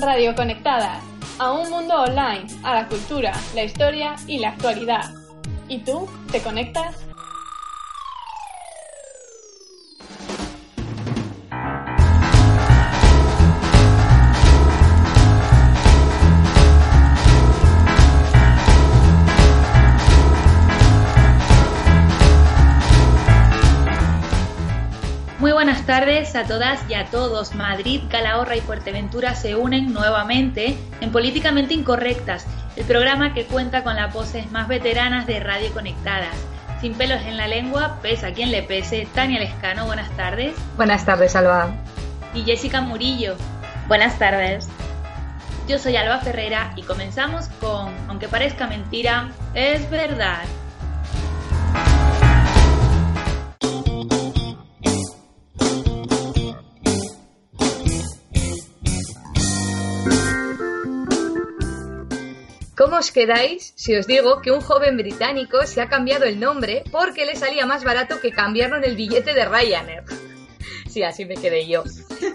Radio Conectada, a un mundo online, a la cultura, la historia y la actualidad. ¿Y tú te conectas? Buenas tardes a todas y a todos. Madrid, Calahorra y Fuerteventura se unen nuevamente en Políticamente Incorrectas, el programa que cuenta con las voces más veteranas de Radio Conectadas. Sin pelos en la lengua, pese a quien le pese, Tania Lescano, buenas tardes. Buenas tardes, Alba. Y Jessica Murillo. Buenas tardes. Yo soy Alba Ferrera y comenzamos con, aunque parezca mentira, es verdad. Os quedáis si os digo que un joven británico se ha cambiado el nombre porque le salía más barato que cambiarlo en el billete de Ryanair? Sí, así me quedé yo.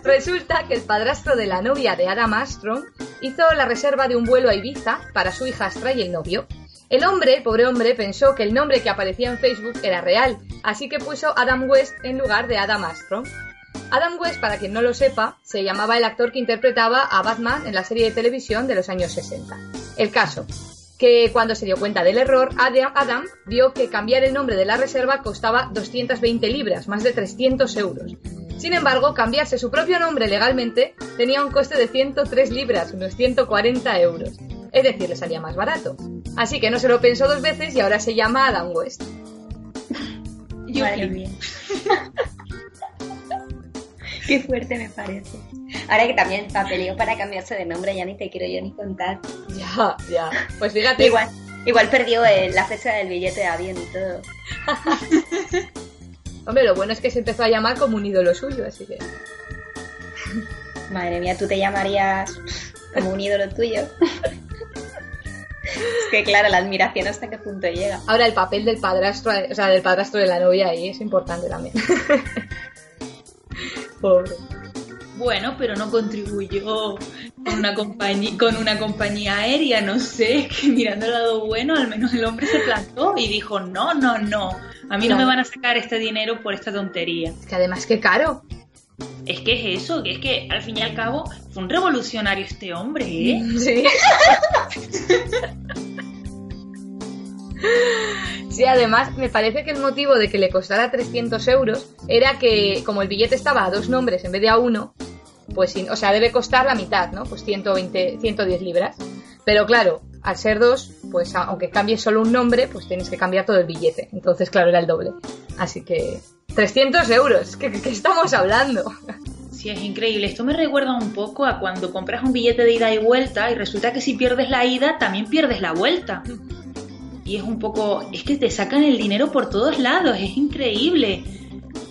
Resulta que el padrastro de la novia de Adam Armstrong hizo la reserva de un vuelo a Ibiza para su hijastra y el novio. El hombre, pobre hombre, pensó que el nombre que aparecía en Facebook era real, así que puso Adam West en lugar de Adam Armstrong. Adam West, para quien no lo sepa, se llamaba el actor que interpretaba a Batman en la serie de televisión de los años 60. El caso, que cuando se dio cuenta del error, Adam vio que cambiar el nombre de la reserva costaba 220 libras, más de 300 euros. Sin embargo, cambiarse su propio nombre legalmente tenía un coste de 103 libras, unos 140 euros. Es decir, le salía más barato. Así que no se lo pensó dos veces y ahora se llama Adam West. Madre mía. Qué fuerte me parece. Ahora que también papeleo para cambiarse de nombre, ya ni te quiero yo ni contar. Ya, ya. Pues fíjate. Igual, igual perdió eh, la fecha del billete de avión y todo. Hombre, lo bueno es que se empezó a llamar como un ídolo suyo, así que. Madre mía, tú te llamarías como un ídolo tuyo. es que claro, la admiración hasta qué punto llega. Ahora el papel del padrastro, o sea, del padrastro de la novia ahí es importante también. Pobre. Bueno, pero no contribuyó con una, compañía, con una compañía aérea, no sé, que mirando el lado bueno, al menos el hombre se plantó y dijo, no, no, no, a mí no, me van a sacar este dinero por esta tontería. Es que además, qué caro. Es que es eso, que es que al fin y al cabo fue un revolucionario este hombre, ¿eh? Sí. Sí, además me parece que el motivo de que le costara 300 euros era que como el billete estaba a dos nombres en vez de a uno, pues, o sea, debe costar la mitad, ¿no? Pues 120, 110 libras. Pero claro, al ser dos, pues aunque cambies solo un nombre, pues tienes que cambiar todo el billete. Entonces, claro, era el doble. Así que 300 euros, ¿qué, estamos hablando? Sí, es increíble. Esto me recuerda un poco a cuando compras un billete de ida y vuelta y resulta que si pierdes la ida, también pierdes la vuelta. Y es un poco, es que te sacan el dinero por todos lados, es increíble.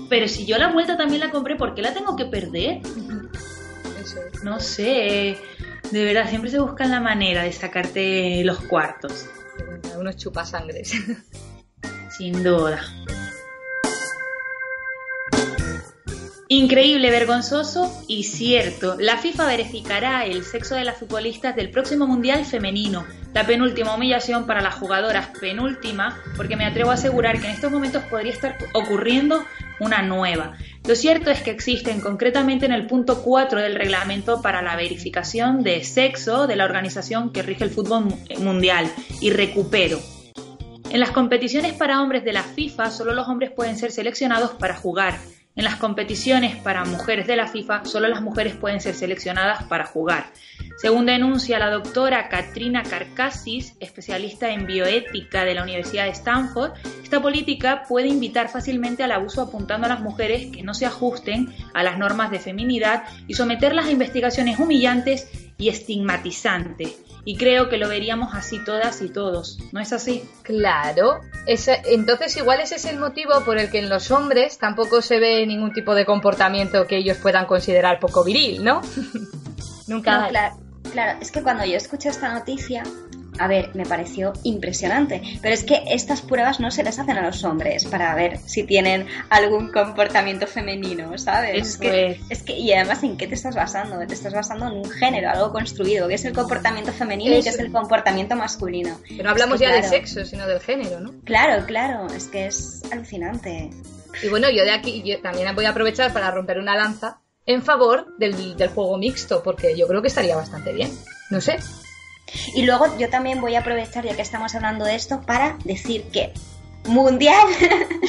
Pero si yo la vuelta también la compré, ¿por qué la tengo que perder? Eso es. No sé, de verdad, siempre se buscan la manera de sacarte los cuartos. Unos chupasangres. Sin duda. Increíble, vergonzoso y cierto. La FIFA verificará el sexo de las futbolistas del próximo Mundial femenino. La penúltima humillación para las jugadoras, penúltima, porque me atrevo a asegurar que en estos momentos podría estar ocurriendo una nueva. Lo cierto es que existen concretamente en el punto 4 del reglamento para la verificación de sexo de la organización que rige el fútbol mundial y recupero. En las competiciones para hombres de la FIFA solo los hombres pueden ser seleccionados para jugar. En las competiciones para mujeres de la FIFA, solo las mujeres pueden ser seleccionadas para jugar. Según denuncia la doctora Katrina Karkasis, especialista en bioética de la Universidad de Stanford, esta política puede invitar fácilmente al abuso apuntando a las mujeres que no se ajusten a las normas de feminidad y someterlas a investigaciones humillantes y estigmatizantes. Y creo que lo veríamos así todas y todos, ¿no es así? Claro, entonces igual ese es el motivo por el que en los hombres tampoco se ve ningún tipo de comportamiento que ellos puedan considerar poco viril, ¿no? Nunca No, claro, claro, es que cuando yo escuché esta noticia, a ver, me pareció impresionante. Pero es que estas pruebas no se les hacen a los hombres para ver si tienen algún comportamiento femenino, ¿sabes? Es que, es. que, y además, ¿en qué te estás basando? Te estás basando en un género, algo construido, que es el comportamiento femenino y que es el comportamiento masculino. Pero no hablamos Es que, ya de claro, sexo, sino del género, ¿no? Claro, claro, es que es alucinante. Y bueno, yo de aquí yo también voy a aprovechar para romper una lanza en favor del, del juego mixto, porque yo creo que estaría bastante bien. No sé. Y luego yo también voy a aprovechar, ya que estamos hablando de esto, para decir que Mundial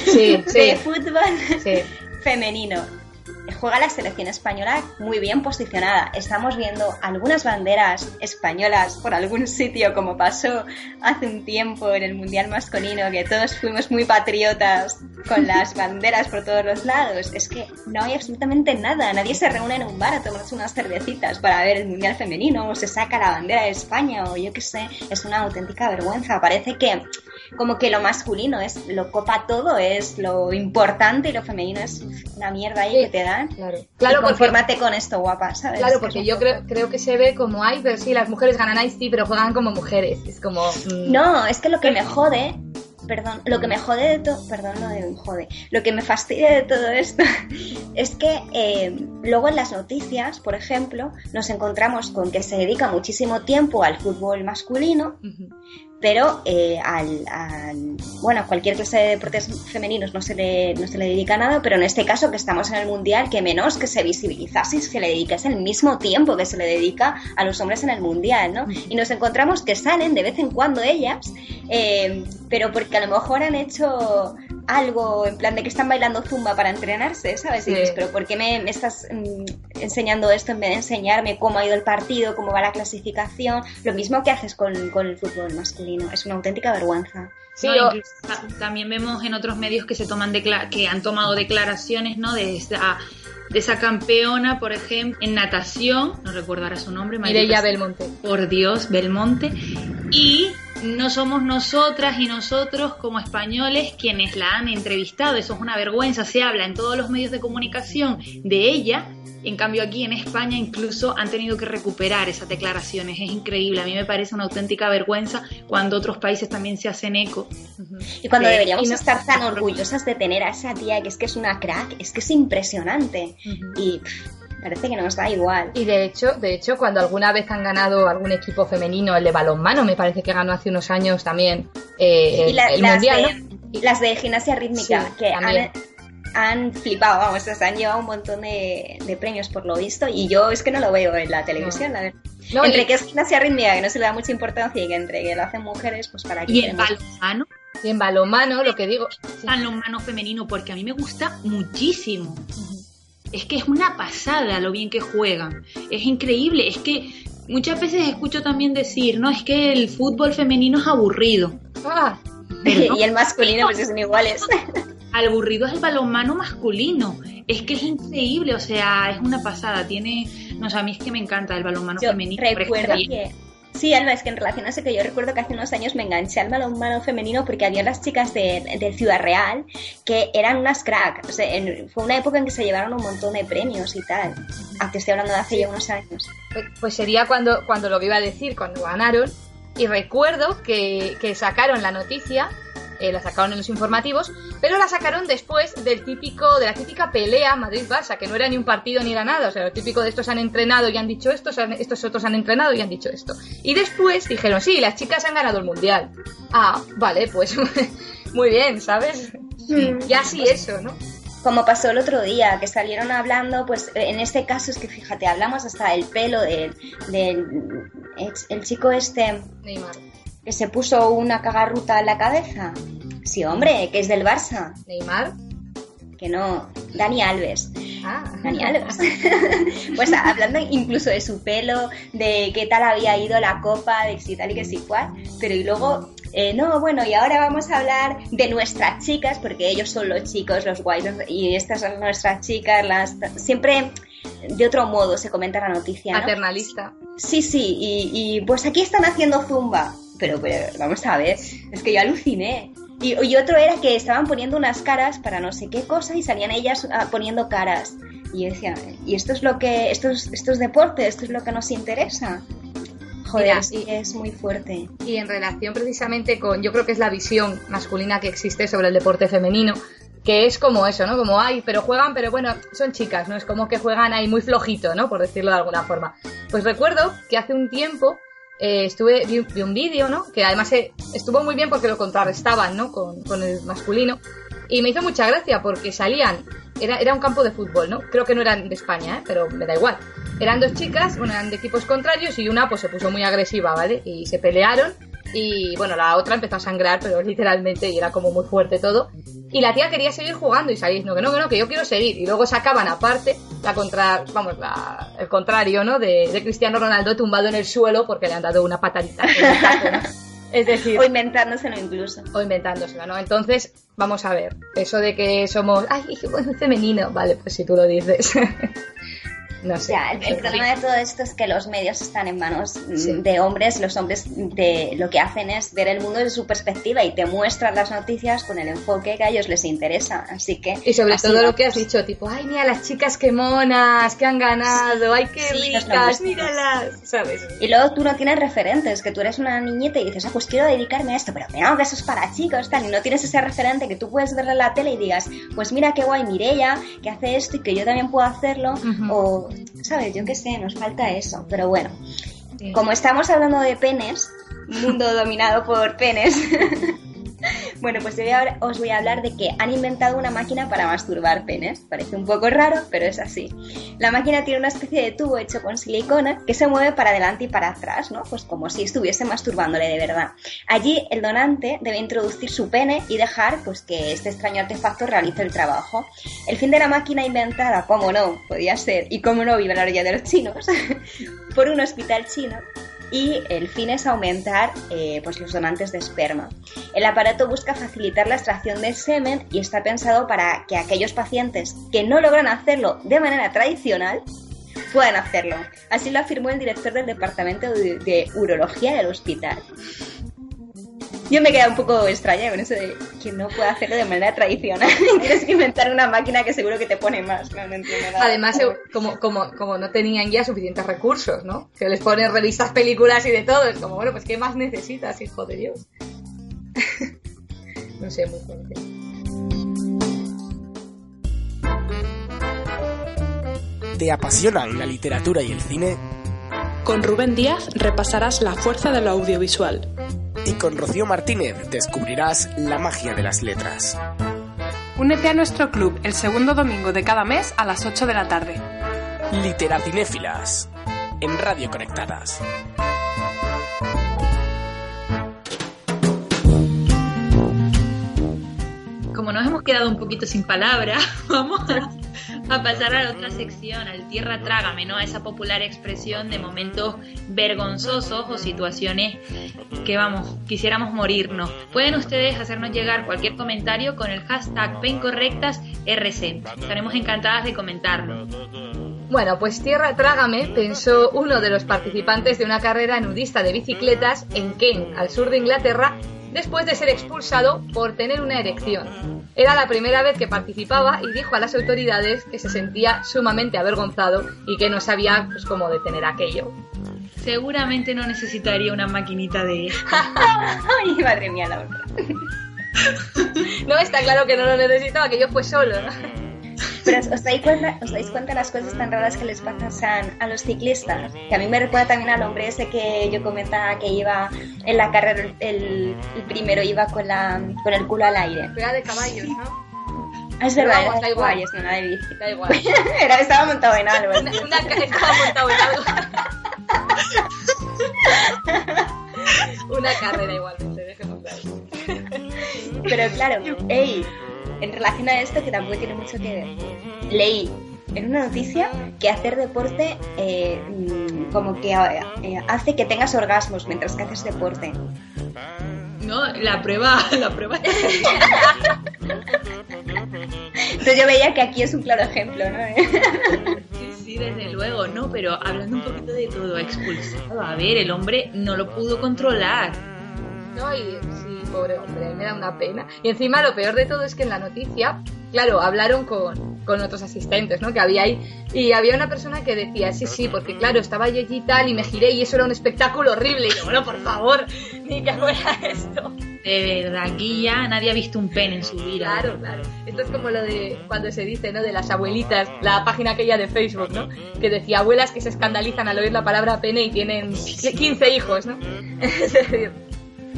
Sí, sí, de Fútbol sí. femenino. Juega la selección española muy bien posicionada. Estamos viendo algunas banderas españolas por algún sitio, como pasó hace un tiempo en el Mundial masculino, que todos fuimos muy patriotas con las banderas por todos los lados. Es que no hay absolutamente nada. Nadie se reúne en un bar a tomarse unas cervecitas para ver el Mundial femenino, o se saca la bandera de España, o yo qué sé. Es una auténtica vergüenza. Parece que como que lo masculino es lo copa todo, es lo importante y lo femenino es una mierda ahí Sí. que te dan. Claro, y claro porque, confórmate con esto, guapa, ¿sabes? claro, Que porque yo creo, creo que se ve como, ay, pero sí, las mujeres ganan ahí, sí, pero juegan como mujeres. Es como... mm, No, es que lo que me jode, perdón, lo que me jode de todo, perdón, lo de jode, lo que me fastidia de todo esto es que eh, luego en las noticias, por ejemplo, nos encontramos con que se dedica muchísimo tiempo al fútbol masculino. Pero eh, al, al- bueno, a cualquier clase de deportes femeninos no se, le, no se le dedica nada, pero en este caso que estamos en el Mundial, que menos que se visibilizase y se le dedicase el mismo tiempo que se le dedica a los hombres en el Mundial, ¿no? Y nos encontramos que salen de vez en cuando ellas, eh, pero porque a lo mejor han hecho algo en plan de que están bailando zumba para entrenarse, ¿sabes? Y dices, pero ¿por qué me, me estás mm, enseñando esto en vez de enseñarme cómo ha ido el partido, cómo va la clasificación? Lo mismo que haces con, con el fútbol masculino. Es una auténtica vergüenza. Sí, No, o- incluso ta- también vemos en otros medios que se toman que han tomado declaraciones, ¿no? De esa, de esa campeona, por ejemplo, en natación, no recuerdo ahora su nombre, Mireia. Belmonte. por Dios, Belmonte, y no somos nosotras y nosotros como españoles quienes la han entrevistado, eso es una vergüenza, se habla en todos los medios de comunicación de ella, en cambio aquí en España incluso han tenido que recuperar esas declaraciones, es increíble, a mí me parece una auténtica vergüenza cuando otros países también se hacen eco. Y cuando deberíamos y no- estar tan orgullosas de tener a esa tía que es que es una crack, es que es impresionante. Y pff, parece que nos da igual. Y de hecho, de hecho, cuando alguna vez han ganado algún equipo femenino, el de balonmano, me parece que ganó hace unos años también eh, Y el, la- el las, mundial, de, ¿no? las de gimnasia rítmica, Sí, que han, han flipado, vamos, o sea, han llevado un montón de, de premios por lo visto, y yo es que no lo veo en la televisión, la verdad. No, entre y- que es gimnasia rítmica, que no se le da mucha importancia, y que entre que lo hacen mujeres, pues para qué Y el queremos? balonmano, y en balonmano, lo que digo, sí. balonmano femenino, porque a mí me gusta muchísimo. Es que es una pasada lo bien que juegan. Es increíble. Es que muchas veces escucho también decir, no, es que el fútbol femenino es aburrido. Ah, Pero no. y el masculino, pues son iguales. Aburrido es el balonmano masculino. Es que es increíble, o sea, es una pasada. Tiene, no sé, a mí es que me encanta el balonmano Yo femenino. pero es recuerdo que. Sí, Alba, es que en relación a eso que yo recuerdo que hace unos años me enganché al balonmano femenino porque había las chicas de, de Ciudad Real que eran unas crack. Fue una época en que se llevaron un montón de premios y tal. Aunque estoy hablando de hace ya unos años. pues, pues sería cuando, cuando lo iba a decir, cuando ganaron. Y recuerdo que, que sacaron la noticia, eh, la sacaron en los informativos, pero la sacaron después del típico, de la típica pelea Madrid-Barça, que no era ni un partido ni era nada. O sea, lo típico de estos han entrenado y han dicho esto, estos otros han entrenado y han dicho esto. Y después dijeron, sí, las chicas han ganado el mundial. Ah, vale, pues muy bien, ¿sabes? Y así eso, ¿no? Como pasó el otro día, que salieron hablando, pues en este caso es que fíjate, hablamos hasta del pelo del, el chico este Neymar. Que se puso una cagarruta en la cabeza. Sí, hombre, que es del Barça. Neymar. que no, Dani Alves. Ah. Geniales. pues hablando incluso de su pelo, de qué tal había ido la copa, de si tal y que si cual, pero y luego eh, no, bueno, y ahora vamos a hablar de nuestras chicas, porque ellos son los chicos, los guays, y estas son nuestras chicas, las siempre de otro modo se comenta la noticia. ¿no? Paternalista. Sí, sí, y, y, pues aquí están haciendo zumba. Pero, pero vamos a ver, es que yo aluciné. Y, y, otro era que estaban poniendo unas caras para no sé qué cosa y salían ellas uh, poniendo caras. Y yo decía, ¿y esto es lo que, esto es, esto es deporte, esto es lo que nos interesa? Joder, Mira, sí, es muy fuerte. Y en relación precisamente con, yo creo que es la visión masculina que existe sobre el deporte femenino, que es como eso, ¿no? Como, ay, pero juegan, pero bueno, son chicas, ¿no? Es como que juegan ahí muy flojito, ¿no? Por decirlo de alguna forma. Pues recuerdo que hace un tiempo eh, estuve, vi, vi un vídeo, ¿no? Que además eh, estuvo muy bien porque lo contrarrestaban, ¿no? Con, con, el masculino. Y me hizo mucha gracia porque salían, era, era un campo de fútbol, ¿no? Creo que no eran de España, ¿eh? Pero me da igual. Eran dos chicas, bueno, eran de equipos contrarios y una pues se puso muy agresiva, ¿vale? Y se pelearon y bueno, la otra empezó a sangrar, pero literalmente, y era como muy fuerte todo. Y la tía quería seguir jugando y salía diciendo que no, que no, que yo quiero seguir. Y luego sacaban aparte la contra, vamos, la, el contrario, ¿no? De, de, Cristiano Ronaldo tumbado en el suelo porque le han dado una patadita. ¿no? Es decir. O inventándoselo incluso. O inventándoselo, ¿no? Entonces, vamos a ver. Eso de que somos. Ay, bueno, femenino. Vale, pues si tú lo dices. No sé. Ya, el, el problema de todo esto es que los medios están en manos sí. de hombres. Los hombres de, lo que hacen es ver el mundo desde su perspectiva y te muestran las noticias con el enfoque que a ellos les interesa. Así que. Y sobre todo lo que has dicho, tipo, ay, mira las chicas que monas, que han ganado, ay, qué sí, ricas, míralas, ¿sabes? Y luego tú no tienes referentes, que tú eres una niñita y dices, ah, pues quiero dedicarme a esto, pero no, que eso es para chicos, tal. Y no tienes ese referente que tú puedes ver en la tele y digas, pues mira qué guay Mirella, que hace esto y que yo también puedo hacerlo. Uh -huh. O ¿sabes? Yo qué sé, nos falta eso. Pero bueno, como estamos hablando de penes, mundo dominado por penes, bueno, pues ahora os voy a hablar de que han inventado una máquina para masturbar penes. Parece un poco raro, pero es así. La máquina tiene una especie de tubo hecho con silicona que se mueve para adelante y para atrás, ¿no? Pues como si estuviese masturbándole de verdad. Allí el donante debe introducir su pene y dejar pues que este extraño artefacto realice el trabajo. El fin de la máquina inventada, como no, podía ser, y como no vive la orilla de los chinos, por un hospital chino y el fin es aumentar eh, pues los donantes de esperma. El aparato busca facilitar la extracción del semen y está pensado para que aquellos pacientes que no logran hacerlo de manera tradicional puedan hacerlo. Así lo afirmó el director del departamento de, de urología del hospital. Yo me queda un poco extraña con eso de que no puede hacerlo de manera tradicional. Tienes que inventar una máquina que seguro que te pone más. No, no entiendo nada. Además, como, como, como no tenían ya suficientes recursos, ¿no? Que les ponen revistas, películas y de todo. Es como, bueno, pues ¿qué más necesitas, hijo de Dios? no sé, muy fuerte. ¿Te apasionan la literatura y el cine? Con Rubén Díaz repasarás la fuerza de lo audiovisual y con Rocío Martínez descubrirás la magia de las letras. Únete a nuestro club el segundo domingo de cada mes a las 8 de la tarde. Literatinéfilas en Radio Conectadas. Como nos hemos quedado un poquito sin palabras, vamos a a pasar a la otra sección, al tierra trágame, ¿no? A esa popular expresión de momentos vergonzosos o situaciones que, vamos, quisiéramos morirnos. Pueden ustedes hacernos llegar cualquier comentario con el hashtag pencorrectasrc. Estaremos encantadas de comentarlo. Bueno, pues Tierra Trágame pensó uno de los participantes de una carrera nudista de bicicletas en Kent, al sur de Inglaterra, después de ser expulsado por tener una erección. Era la primera vez que participaba y dijo a las autoridades que se sentía sumamente avergonzado y que no sabía pues, cómo detener aquello. Seguramente no necesitaría una maquinita de... Ay, madre mía, la otra. no, está claro que no lo necesitaba, que yo fue solo. Pero ¿os dais, cuenta, ¿os dais cuenta las cosas tan raras que les pasan a los ciclistas? Que a mí me recuerda también al hombre ese que yo comentaba que iba en la carrera, el, el primero iba con, la, con el culo al aire. Era de caballos, ¿no? Ah, es verdad, Vamos, da igual. era de bici. Da igual. Era, estaba montado en algo. Una, una estaba montado en algo. Una carrera igualmente, dejémoslo ahí. Pero claro, ey, en relación a esto, que tampoco tiene mucho que ver, leí en una noticia que hacer deporte eh, mm, como que eh, hace que tengas orgasmos mientras que haces deporte. No, la prueba, la prueba. Entonces yo veía que aquí es un claro ejemplo, ¿no? sí, sí, desde luego, no, pero hablando un poquito de todo, expulsado. A ver, el hombre no lo pudo controlar. No, y sí, pobre hombre, me da una pena. Y encima lo peor de todo es que en la noticia, claro, hablaron con, con otros asistentes, ¿no? Que había ahí. Y había una persona que decía, sí, sí, porque claro, estaba yo allí y tal, y me giré y eso era un espectáculo horrible. Y yo, bueno, por favor, ni que fuera esto. De verdad, aquí ya nadie ha visto un pene en su vida. Claro, claro. Esto es como lo de cuando se dice, ¿no? De las abuelitas, la página aquella de Facebook, ¿no? Que decía abuelas que se escandalizan al oír la palabra pene y tienen 15 hijos, ¿no? Es decir,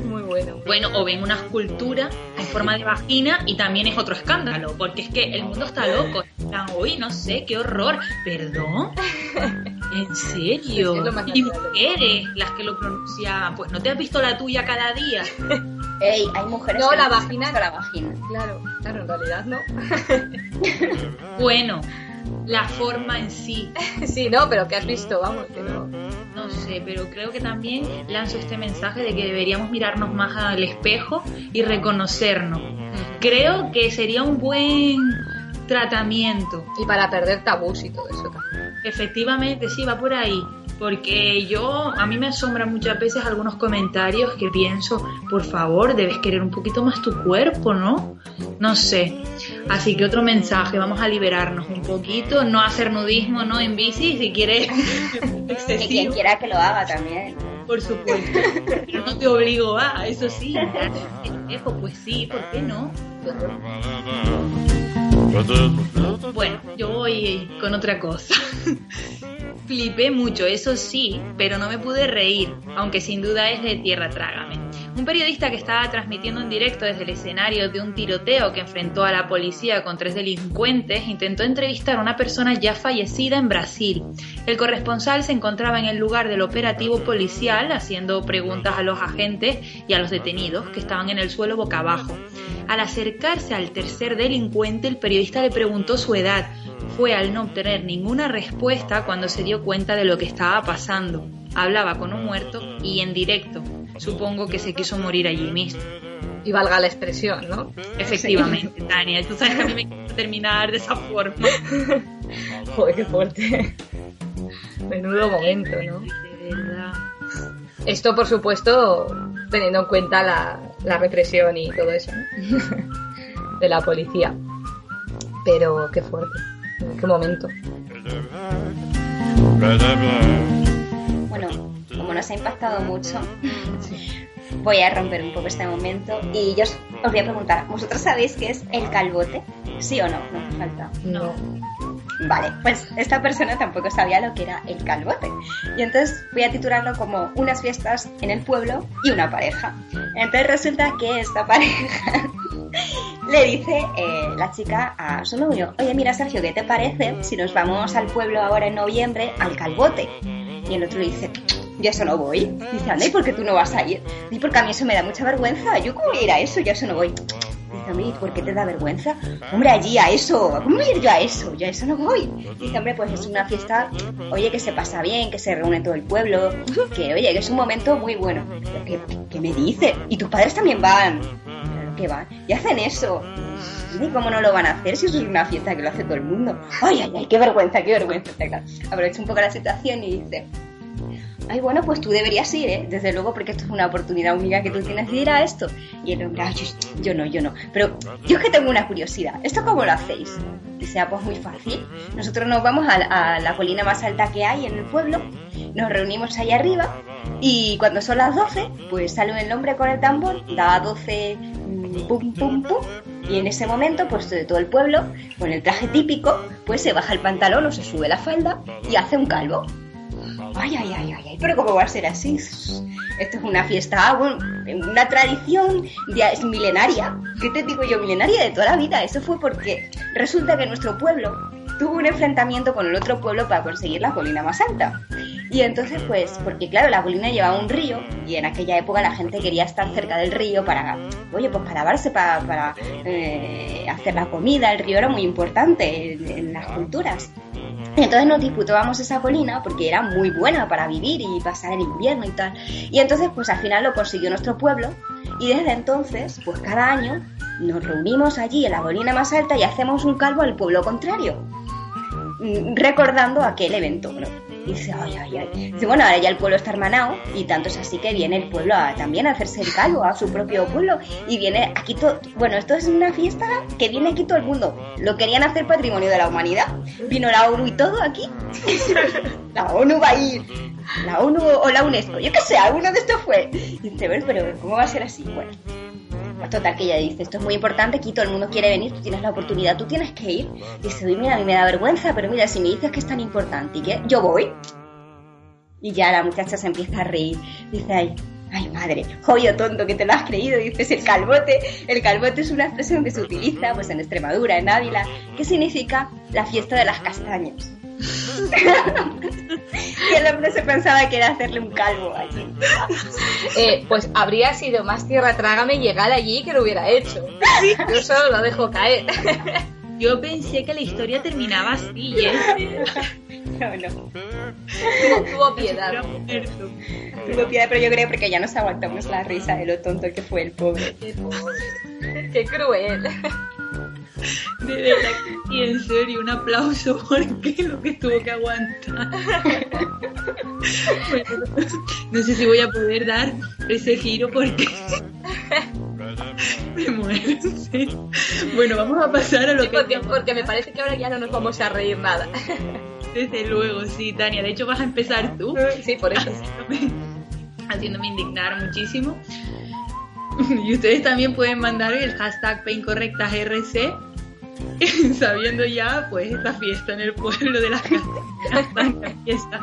muy bueno. Bueno, o ven una escultura en forma de vagina y también es otro escándalo, porque es que el mundo está loco. Están, uy, no sé, qué horror. ¿Perdón? ¿En serio? Y mujeres las que lo pronuncian. Pues no te has visto la tuya cada día. Ey, hay mujeres No, que la vagina la vagina. Claro, claro, en realidad no. Bueno, la forma en sí. sí, no, pero que has visto, vamos, que no. No sé, pero creo que también lanzo este mensaje de que deberíamos mirarnos más al espejo y reconocernos. Creo que sería un buen tratamiento. Y para perder tabús y todo eso también. Efectivamente, sí, va por ahí. Porque yo, a mí me asombran muchas veces algunos comentarios que pienso, por favor, debes querer un poquito más tu cuerpo, ¿no? No sé. Así que otro mensaje, vamos a liberarnos un poquito, no hacer nudismo, ¿no? En bici, si quieres. Y quien quiera que lo haga también. Por supuesto. Pero no te obligo a, eso sí, pues sí, ¿por qué no? Bueno, yo voy con otra cosa. Flipé mucho, eso sí, pero no me pude reír, aunque sin duda es de tierra trágame. Un periodista que estaba transmitiendo en directo desde el escenario de un tiroteo que enfrentó a la policía con tres delincuentes intentó entrevistar a una persona ya fallecida en Brasil. El corresponsal se encontraba en el lugar del operativo policial haciendo preguntas a los agentes y a los detenidos que estaban en el suelo boca abajo. Al acercarse al tercer delincuente, el periodista le preguntó su edad. Fue al no obtener ninguna respuesta cuando se dio cuenta de lo que estaba pasando. Hablaba con un muerto y en directo. Supongo que se quiso morir allí mismo. Y valga la expresión, ¿no? Efectivamente, Tania. Tú sabes que a mí me encanta terminar de esa forma. Joder, qué fuerte. Menudo momento, ¿no? De verdad. Esto, por supuesto, teniendo en cuenta la, la represión y todo eso, ¿no? De la policía. Pero qué fuerte. Qué momento. Bueno, como nos ha impactado mucho, voy a romper un poco este momento y yo os, os voy a preguntar, ¿vosotros sabéis qué es el calvote? ¿Sí o no? No hace falta. No. Vale, pues esta persona tampoco sabía lo que era el calvote. Y entonces voy a titularlo como unas fiestas en el pueblo y una pareja. Entonces resulta que esta pareja le dice eh, la chica a su novio, oye mira Sergio, ¿qué te parece si nos vamos al pueblo ahora en noviembre al calvote? Y el otro le dice, yo eso no voy. Dice, anda, ¿y por qué tú no vas a ir? Y porque a mí eso me da mucha vergüenza. Yo cómo voy a ir a eso, yo eso no voy. Dice, hombre, ¿y por qué te da vergüenza? Hombre, allí a eso, ¿cómo voy a ir yo a eso? Yo a eso no voy. Dice, hombre, pues es una fiesta, oye, que se pasa bien, que se reúne todo el pueblo, que oye, que es un momento muy bueno. ¿Qué, qué me dice? ¿Y tus padres también van? Que van. Y hacen eso. ¿Y cómo no lo van a hacer si eso es una fiesta que lo hace todo el mundo? Ay, ay, ay, qué vergüenza, qué vergüenza. Aprovecha un poco la situación y dice, Ay, bueno, pues tú deberías ir, ¿eh? Desde luego, porque esto es una oportunidad única que tú tienes de ir a esto. Y el hombre, ay, yo, no, yo no. Pero yo es que tengo una curiosidad. ¿Esto cómo lo hacéis? Dice, ah, pues muy fácil. Nosotros nos vamos a, la- a la colina más alta que hay en el pueblo, nos reunimos ahí arriba y cuando son las 12, pues sale el hombre con el tambor, da 12 mm, pum, pum, pum. Y en ese momento, pues de todo el pueblo, con el traje típico, pues se baja el pantalón o se sube la falda y hace un calvo. Ay, ay, ay, ay, pero ¿cómo va a ser así? Esto es una fiesta, una tradición milenaria. ¿Qué te digo yo? Milenaria de toda la vida. Eso fue porque resulta que nuestro pueblo tuvo un enfrentamiento con el otro pueblo para conseguir la colina más alta. Y entonces, pues, porque claro, la colina llevaba un río y en aquella época la gente quería estar cerca del río para, oye, pues para lavarse, para, eh, hacer la comida. El río era muy importante en las culturas. Entonces nos disputábamos esa colina porque era muy buena para vivir y pasar el invierno y tal. Y entonces pues al final lo consiguió nuestro pueblo y desde entonces pues cada año nos reunimos allí en la colina más alta y hacemos un calvo al pueblo contrario, mm, recordando aquel evento. ¿no? Y dice, ay, ay, ay. Dice, bueno, ahora ya el pueblo está hermanado y tanto es así que viene el pueblo a, también a hacerse el calvo a su propio pueblo. Y viene aquí todo. Bueno, esto es una fiesta que viene aquí todo el mundo. Lo querían hacer patrimonio de la humanidad. Vino la ONU y todo aquí. la ONU va a ir. La ONU o la UNESCO, yo qué sé, alguno de estos fue. Y dice, pero ¿cómo va a ser así? Bueno. Total, que ella dice, esto es muy importante, aquí todo el mundo quiere venir, tú tienes la oportunidad, tú tienes que ir. Dice, uy, mira, a mí me da vergüenza, pero mira, si me dices que es tan importante y que yo voy. Y ya la muchacha se empieza a reír. Dice, ay, ay madre, joyo tonto que te lo has creído, dices el calvote. El calvote es una expresión que se utiliza pues en Extremadura, en Ávila, que significa la fiesta de las castañas. y el hombre se pensaba que era hacerle un calvo allí. Eh, pues habría sido más tierra trágame llegar allí que lo hubiera hecho. Yo solo lo dejo caer. Yo pensé que la historia terminaba así, ¿eh? No, no. Tuvo, tuvo piedad. Tuvo piedad, pero yo creo porque ya nos aguantamos la risa de lo tonto que fue el pobre. Qué pobre. Qué cruel. De verdad, y en serio, un aplauso porque lo que tuvo que aguantar. Bueno, no sé si voy a poder dar ese giro porque me muero. en serio. Bueno, vamos a pasar a lo Sí, que porque, porque me parece que ahora ya no nos vamos a reír nada. desde luego, sí, Tania. De hecho, vas a empezar tú. Sí, por eso. haciéndome, haciéndome indignar muchísimo. Y ustedes también pueden mandar el hashtag PeinCorrectasRC sabiendo ya pues esta fiesta en el pueblo de las fiesta.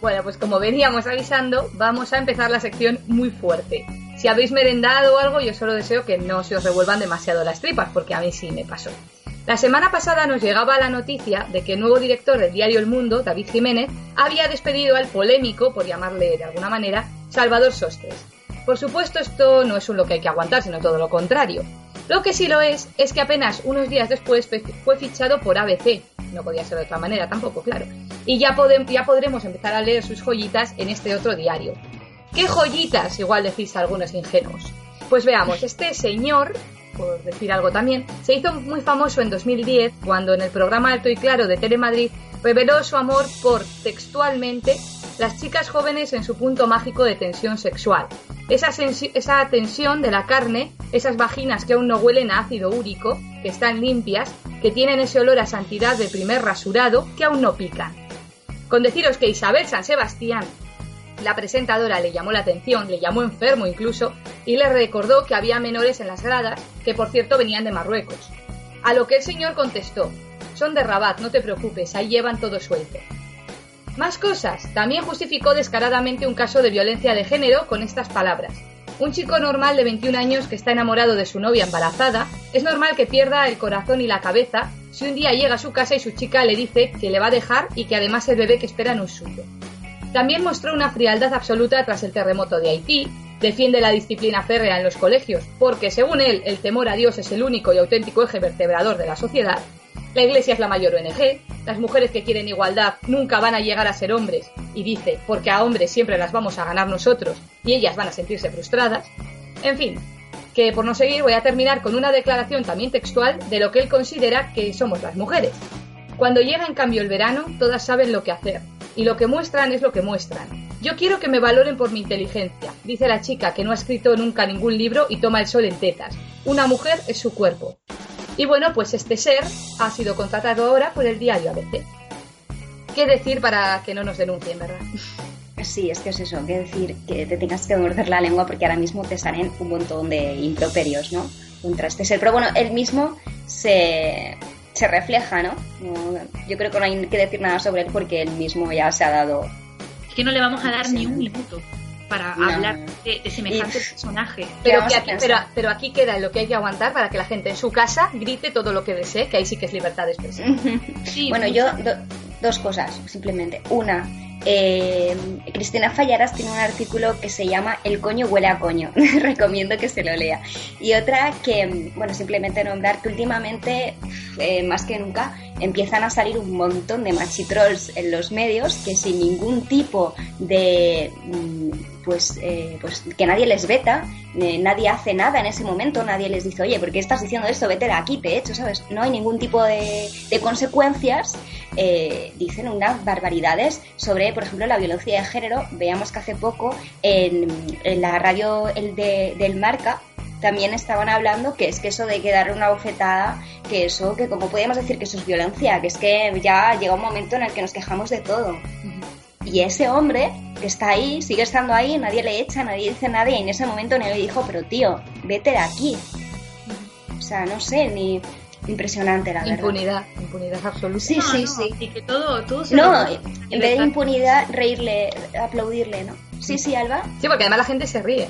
Bueno, pues como veníamos avisando, vamos a empezar la sección muy fuerte. Si habéis merendado o algo, yo solo deseo que no se os revuelvan demasiado las tripas, porque a mí sí me pasó. La semana pasada nos llegaba la noticia de que el nuevo director del diario El Mundo, David Jiménez, había despedido al polémico, por llamarle de alguna manera, Salvador Sostres. Por supuesto, esto no es un lo que hay que aguantar, sino todo lo contrario. Lo que sí lo es, es que apenas unos días después fue fichado por ABC. No podía ser de otra manera tampoco, claro. Y ya, ya podremos empezar a leer sus joyitas en este otro diario. ¿Qué joyitas? Igual decís algunos ingenuos. Pues veamos, este señor, por decir algo también, se hizo muy famoso en 2010 cuando en el programa Alto y Claro de Telemadrid reveló su amor por, textualmente, las chicas jóvenes en su punto mágico de tensión sexual. Esa, esa tensión de la carne, esas vaginas que aún no huelen a ácido úrico, que están limpias, que tienen ese olor a santidad de primer rasurado, que aún no pican. Con deciros que Isabel San Sebastián, la presentadora, le llamó la atención, le llamó enfermo incluso, y le recordó que había menores en las gradas, que por cierto venían de Marruecos. A lo que el señor contestó, son de Rabat, no te preocupes, ahí llevan todo suelto. Más cosas. También justificó descaradamente un caso de violencia de género con estas palabras. Un chico normal de 21 años que está enamorado de su novia embarazada, es normal que pierda el corazón y la cabeza si un día llega a su casa y su chica le dice que le va a dejar y que además el bebé que espera no es suyo. También mostró una frialdad absoluta tras el terremoto de Haití, defiende la disciplina férrea en los colegios, porque según él el temor a Dios es el único y auténtico eje vertebrador de la sociedad, la Iglesia es la mayor ONG, las mujeres que quieren igualdad nunca van a llegar a ser hombres, y dice, porque a hombres siempre las vamos a ganar nosotros y ellas van a sentirse frustradas. En fin, que por no seguir voy a terminar con una declaración también textual de lo que él considera que somos las mujeres. Cuando llega en cambio el verano, todas saben lo que hacer, y lo que muestran es lo que muestran. Yo quiero que me valoren por mi inteligencia, dice la chica que no ha escrito nunca ningún libro y toma el sol en tetas. Una mujer es su cuerpo. Y bueno, pues este ser ha sido contratado ahora por el diario ABC. ¿Qué decir para que no nos denuncien, verdad? Sí, es que es eso, que decir que te tengas que morder la lengua porque ahora mismo te salen un montón de improperios, ¿no? Contra este ser. Pero bueno, él mismo se, se refleja, ¿no? Yo creo que no hay que decir nada sobre él porque él mismo ya se ha dado. Es que no le vamos a dar ni un minuto para No. hablar de, de semejante Y- personaje. Pero, que aquí, pensar? pero, pero aquí queda lo que hay que aguantar para que la gente en su casa grite todo lo que desee, que ahí sí que es libertad de expresión. Sí, bueno, mucho. yo do- dos cosas, simplemente. Una, eh, Cristina Fallaras tiene un artículo que se llama El coño huele a coño. Recomiendo que se lo lea. Y otra que, bueno, simplemente nombrar que últimamente, eh, más que nunca, empiezan a salir un montón de machitrolls en los medios que sin ningún tipo de mm, pues, eh, pues que nadie les veta, eh, nadie hace nada en ese momento, nadie les dice, oye, ¿por qué estás diciendo esto? Vete de aquí, te he hecho, ¿sabes? No hay ningún tipo de, consecuencias. Eh, dicen unas barbaridades sobre, por ejemplo, la violencia de género. Veamos que hace poco en, la radio el de, del Marca también estaban hablando que es que eso de que dar una bofetada, que eso, que como podemos decir que eso es violencia, que es que ya llega un momento en el que nos quejamos de todo. Y ese hombre que está ahí, sigue estando ahí, nadie le echa, nadie dice nada y en ese momento nadie le dijo, pero tío, vete de aquí. O sea, no sé, ni impresionante la impunidad, impunidad absoluta. Sí, sí, sí. Y que todo, todo No, en vez de impunidad, reírle, aplaudirle, ¿no? Sí, sí, Alba. Sí, porque además la gente se ríe.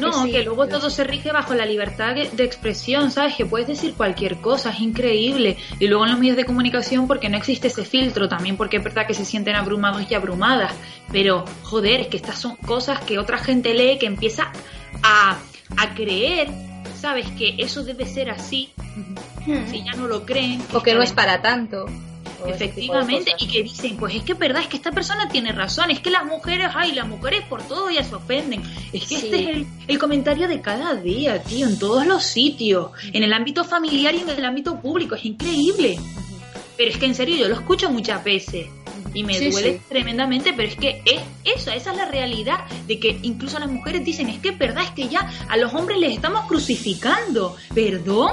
No, que luego todo se rige bajo la libertad de expresión, ¿sabes? Que puedes decir cualquier cosa, es increíble. Y luego en los medios de comunicación porque no existe ese filtro, también porque es verdad que se sienten abrumados y abrumadas. Pero, joder, es que estas son cosas que otra gente lee que empieza a, a creer, ¿sabes? Que eso debe ser así. Si ya no lo creen. O que no es para tanto. Efectivamente, y que dicen, pues es que es verdad, es que esta persona tiene razón, es que las mujeres, ay, las mujeres por todo ya se ofenden. Es que este es el, comentario de cada día, tío, en todos los sitios, en el ámbito familiar y en el ámbito público, es increíble. Pero es que en serio, yo lo escucho muchas veces y me duele tremendamente, pero es que es eso, esa es la realidad de que incluso las mujeres dicen, es que es verdad, es que ya a los hombres les estamos crucificando, ¿perdón?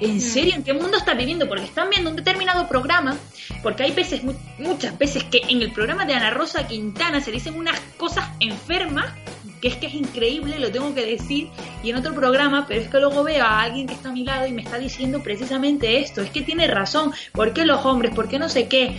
¿En serio? ¿En qué mundo estás viviendo? Porque están viendo un determinado programa, porque hay veces, muchas veces que en el programa de Ana Rosa Quintana se dicen unas cosas enfermas, que es que es increíble, lo tengo que decir, y en otro programa, pero es que luego veo a alguien que está a mi lado y me está diciendo precisamente esto, es que tiene razón, ¿por qué los hombres? ¿Por qué no sé qué?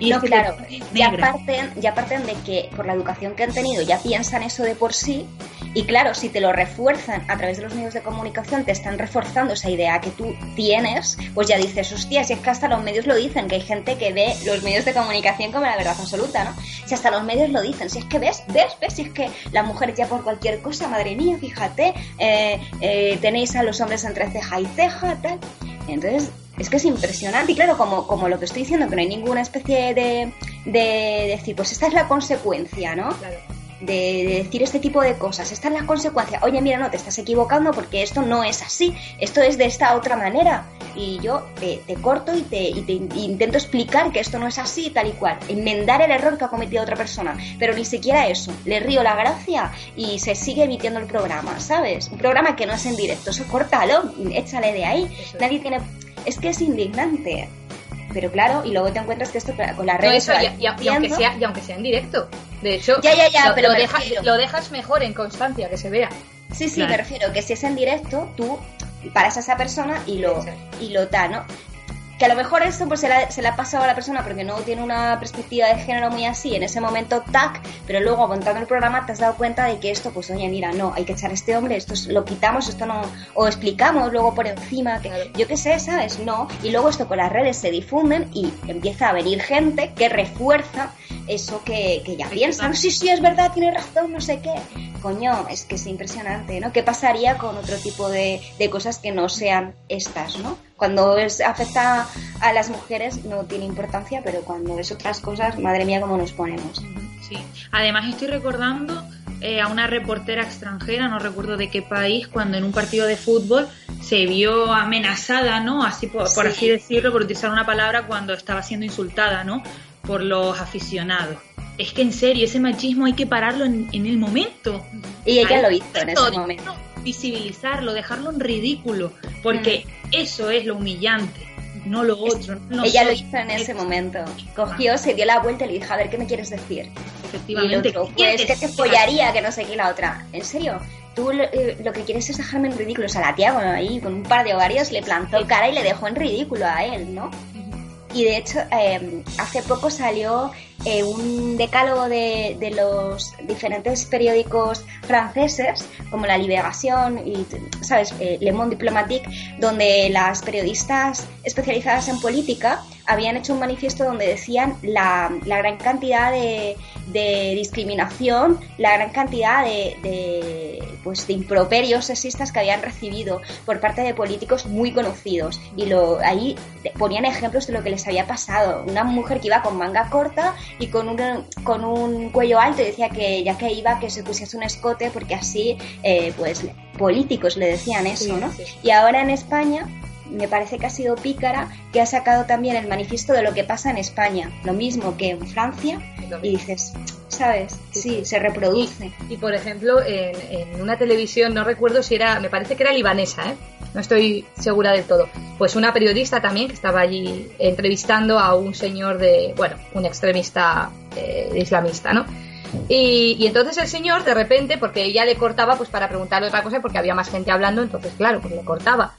Y no, claro, ya parten, ya parten de que por la educación que han tenido ya piensan eso de por sí y claro, si te lo refuerzan a través de los medios de comunicación, te están reforzando esa idea que tú tienes, pues ya dices, hostia, si es que hasta los medios lo dicen, que hay gente que ve los medios de comunicación como la verdad absoluta, ¿no? Si hasta los medios lo dicen, si es que ves, ves, ves, si es que las mujeres ya por cualquier cosa, madre mía, fíjate, eh, eh, tenéis a los hombres entre ceja y ceja, tal. Entonces, es que es impresionante. Y claro, como, como lo que estoy diciendo, que no hay ninguna especie de, de decir, pues esta es la consecuencia, ¿no? De, decir este tipo de cosas. Esta es la consecuencia. Oye, mira, no, te estás equivocando porque esto no es así. Esto es de esta otra manera. Y yo te, corto y te, y te, intento explicar que esto no es así, tal y cual. Enmendar el error que ha cometido otra persona. Pero ni siquiera eso. Le río la gracia y se sigue emitiendo el programa, ¿sabes? Un programa que no es en directo. Eso córtalo, échale de ahí. Nadie tiene es que es indignante. Pero claro, y luego te encuentras que esto con las redes no, y, aunque sea, y aunque sea en directo. De hecho, ya, ya, ya, lo, pero lo, dejas mejor en constancia, que se vea. Sí, sí, me refiero que si es en directo, tú paras a esa persona y lo, y lo da, ¿no? Que a lo mejor esto pues se le, se ha pasado a la persona porque no tiene una perspectiva de género muy así en ese momento tac pero luego aguantando el programa te has dado cuenta de que esto pues oye mira no hay que echar a este hombre esto lo quitamos esto no o explicamos luego por encima que yo qué sé sabes no y luego esto con las redes se difunden y empieza a venir gente que refuerza eso que, que ya piensan. sí sí es verdad tiene razón no sé qué. Coño es que es impresionante no qué pasaría con otro tipo de, de cosas que no sean estas no cuando es, afecta a las mujeres no tiene importancia, pero cuando es otras cosas, madre mía, cómo nos ponemos. Sí, además estoy recordando eh, a una reportera extranjera, no recuerdo de qué país, cuando en un partido de fútbol se vio amenazada, ¿no? Así por, así decirlo, por utilizar una palabra cuando estaba siendo insultada, ¿no? Por los aficionados. Es que en serio, ese machismo hay que pararlo en, el momento. Y ella lo hizo en ese momento visibilizarlo, dejarlo en ridículo, porque mm. eso es lo humillante, no lo otro. Ella lo hizo en ese momento. Cogió, se dio la vuelta y le dijo, a ver, ¿qué me quieres decir? Efectivamente. Y otro, pues que te follaría, que no sé qué, la otra. ¿En serio? Tú eh, lo, que quieres es dejarme en ridículo. O sea, la tía ahí con un par de ovarios le plantó cara y le dejó en ridículo a él, ¿no? Y de hecho, em, hace poco salió eh, un decálogo de, de, los diferentes periódicos franceses, como La Liberación y, ¿sabes?, eh, Le Monde Diplomatique, donde las periodistas especializadas en política habían hecho un manifiesto donde decían la, la gran cantidad de, de, discriminación, la gran cantidad de, de, pues, de improperios sexistas que habían recibido por parte de políticos muy conocidos. Y lo, ahí ponían ejemplos de lo que les había pasado. Una mujer que iba con manga corta y con un, con un cuello alto y decía que ya que iba que se pusiese un escote porque así eh, pues políticos le decían eso, ¿no? Y ahora en España me parece que ha sido Pícara, que ha sacado también el manifiesto de lo que pasa en España, lo mismo que en Francia, y dices, ¿sabes? Sí, se reproduce. Y, por ejemplo, en, una televisión, no recuerdo si era, me parece que era libanesa, ¿eh? No estoy segura del todo, pues una periodista también que estaba allí entrevistando a un señor de, bueno, un extremista eh, islamista, ¿no? Y, entonces el señor, de repente, porque ella le cortaba pues para preguntarle otra cosa, porque había más gente hablando, entonces, claro, pues le cortaba.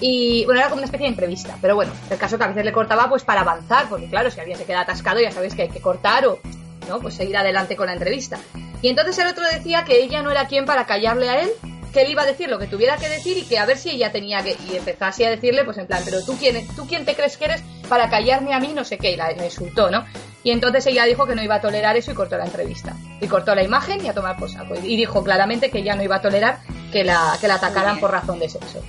Y bueno, era como una especie de entrevista, pero bueno, el caso que a veces le cortaba pues para avanzar, porque claro, si alguien se queda atascado ya sabes que hay que cortar o, ¿no? Pues seguir adelante con la entrevista. Y entonces el otro decía que ella no era quien para callarle a él, que él iba a decir lo que tuviera que decir y que a ver si ella tenía que... Y empezó así a decirle, pues en plan, pero tú quién, tú quién te crees que eres para callarme a mí, no sé qué, y la, insultó, ¿no? Y entonces ella dijo que no iba a tolerar eso y cortó la entrevista. Y cortó la imagen y a tomar por saco. Y dijo claramente que ella no iba a tolerar que la, que la atacaran por razón de sexo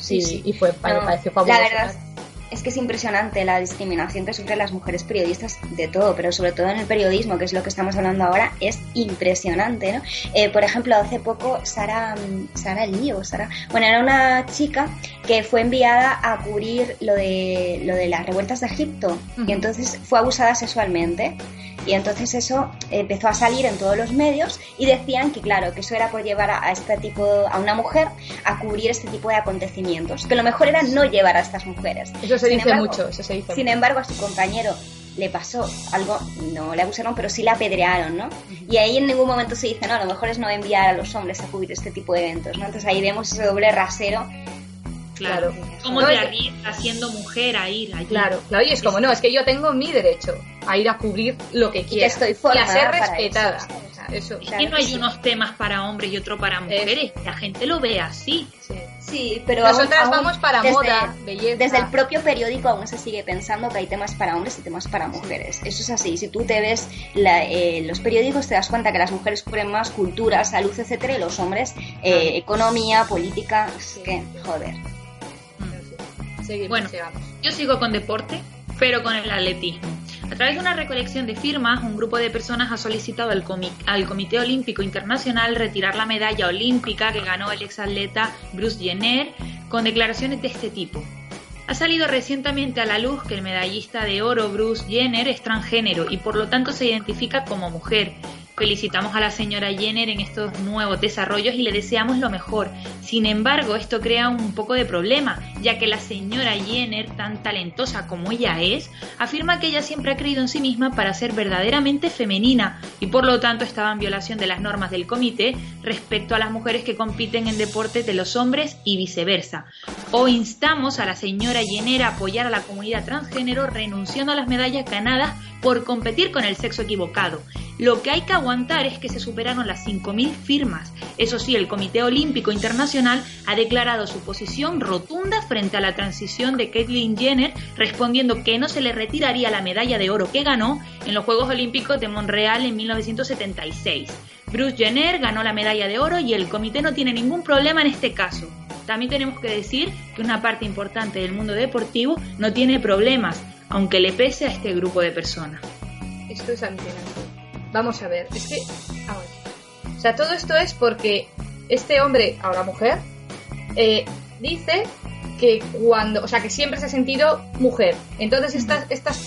sí, y fue, me pareció fabuloso. La verdad es que es impresionante la discriminación que sufren las mujeres periodistas de todo, pero sobre todo en el periodismo, que es lo que estamos hablando ahora, es impresionante, ¿no? Eh, por ejemplo, hace poco Sara, Sara Lío, Sara, bueno, era una chica que fue enviada a cubrir lo de, lo de las revueltas de Egipto y entonces fue abusada sexualmente. Y entonces eso empezó a salir en todos los medios y decían que claro, que eso era por llevar a, este tipo, a una mujer a cubrir este tipo de acontecimientos, que lo mejor era no llevar a estas mujeres. Eso se dice mucho, eso se dice Sin embargo, a su compañero le pasó algo, no le abusaron, pero sí la apedrearon, ¿no? Y ahí en ningún momento se dice, no, lo mejor es no enviar a los hombres a cubrir este tipo de eventos, ¿no? Entonces ahí vemos ese doble rasero Claro. ¿Cómo te arriesgas siendo mujer a ir allí? Claro, claro, y es como, no, es que yo tengo mi derecho a ir a cubrir lo que quiera. estoy y a ser respetada. Eso. Es que no hay unos temas para hombres y otro para mujeres. La gente lo ve así. Sí. pero nosotras vamos para moda, belleza. Desde el propio periódico aún se sigue pensando que hay temas para hombres y temas para mujeres. Eso es así. Si tú te ves eh, los periódicos, te das cuenta que las mujeres cubren más cultura, salud, etcétera, y los hombres eh, economía, política. Es que, joder bueno, yo sigo con deporte, pero con el atletismo. A través de una recolección de firmas, un grupo de personas ha solicitado al, Comité Olímpico Internacional retirar la medalla olímpica que ganó el exatleta Bruce Jenner con declaraciones de este tipo. Ha salido recientemente a la luz que el medallista de oro Bruce Jenner es transgénero y por lo tanto se identifica como mujer Felicitamos a la señora Jenner en estos nuevos desarrollos y le deseamos lo mejor. Sin embargo, esto crea un poco de problema, ya que la señora Jenner, tan talentosa como ella es, afirma que ella siempre ha creído en sí misma para ser verdaderamente femenina y por lo tanto estaba en violación de las normas del comité respecto a las mujeres que compiten en deportes de los hombres y viceversa. O instamos a la señora Jenner a apoyar a la comunidad transgénero renunciando a las medallas ganadas por competir con el sexo equivocado. Lo que hay que aguantar es que se superaron las 5.000 firmas. Eso sí, el Comité Olímpico Internacional ha declarado su posición rotunda frente a la transición de Caitlyn Jenner, respondiendo que no se le retiraría la medalla de oro que ganó en los Juegos Olímpicos de Montreal en 1976. Bruce Jenner ganó la medalla de oro y el comité no tiene ningún problema en este caso. También tenemos que decir que una parte importante del mundo deportivo no tiene problemas, aunque le pese a este grupo de personas. Esto es alucinante. Vamos a ver, es que. O sea, todo esto es porque este hombre, ahora mujer, eh, dice que cuando. O sea, que siempre se ha sentido mujer. Entonces, estas, estas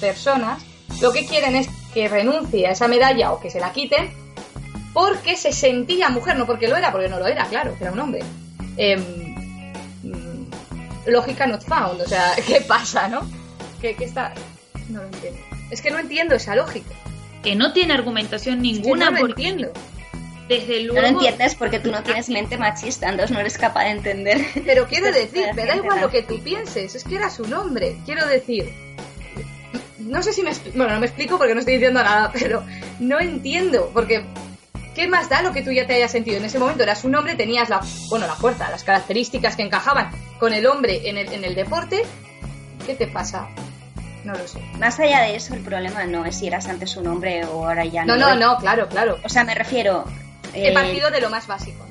personas lo que quieren es que renuncie a esa medalla o que se la quiten porque se sentía mujer, no porque lo era, porque no lo era, claro, era un hombre. Em, mm, lógica not found, o sea, ¿qué pasa, no? que, está... No lo entiendo. Es que no entiendo esa lógica. Que no tiene argumentación ninguna. no lo entiendo. Desde luego... No lo entiendes porque tú no tienes mente machista, entonces no eres capaz de entender. Pero quiero decir, me da igual lo que tú pienses, es que era su nombre. Quiero decir, no sé si me bueno no me explico porque no estoy diciendo nada pero no entiendo porque qué más da lo que tú ya te hayas sentido en ese momento eras un hombre tenías la bueno la fuerza las características que encajaban con el hombre en el, en el deporte qué te pasa no lo sé. Más allá de eso, el problema no es si eras antes un hombre o ahora ya no. No, no, no, claro, claro. O sea, me refiero... He partido de lo más básico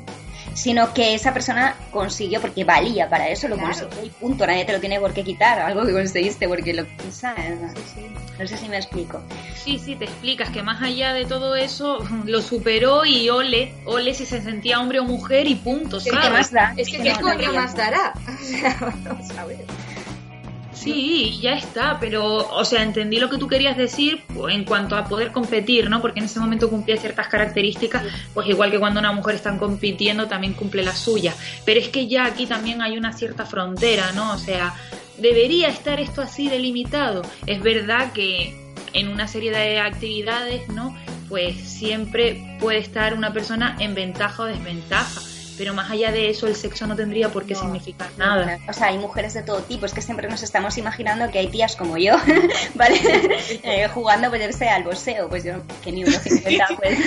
sino que esa persona consiguió, porque valía para eso, lo consiguió y punto, nadie te lo tiene por qué quitar, algo que conseguiste porque lo ¿sabes? No sé si me explico. Sí, sí, te explicas que más allá de todo eso, lo superó y ole, ole si se sentía hombre o mujer y punto, ¿sabes? ¿Qué más da? Es que, ¿qué coño más dará? Vamos a ver. Sí, ya está, pero, o sea, entendí lo que tú querías decir en cuanto a poder competir, ¿no? Porque en ese momento cumplía ciertas características, pues igual que cuando una mujer está compitiendo, también cumple la suya. Pero es que ya aquí también hay una cierta frontera, ¿no? O sea, debería estar esto así delimitado. Es verdad que en una serie de actividades, ¿no? Pues siempre puede estar una persona en ventaja o desventaja pero más allá de eso el sexo no tendría por qué significar nada. O sea, hay mujeres de todo tipo, es que siempre nos estamos imaginando que hay tías como yo, ¿vale? Eh, jugando, pues yo al boxeo, pues yo que ni 1,50, pues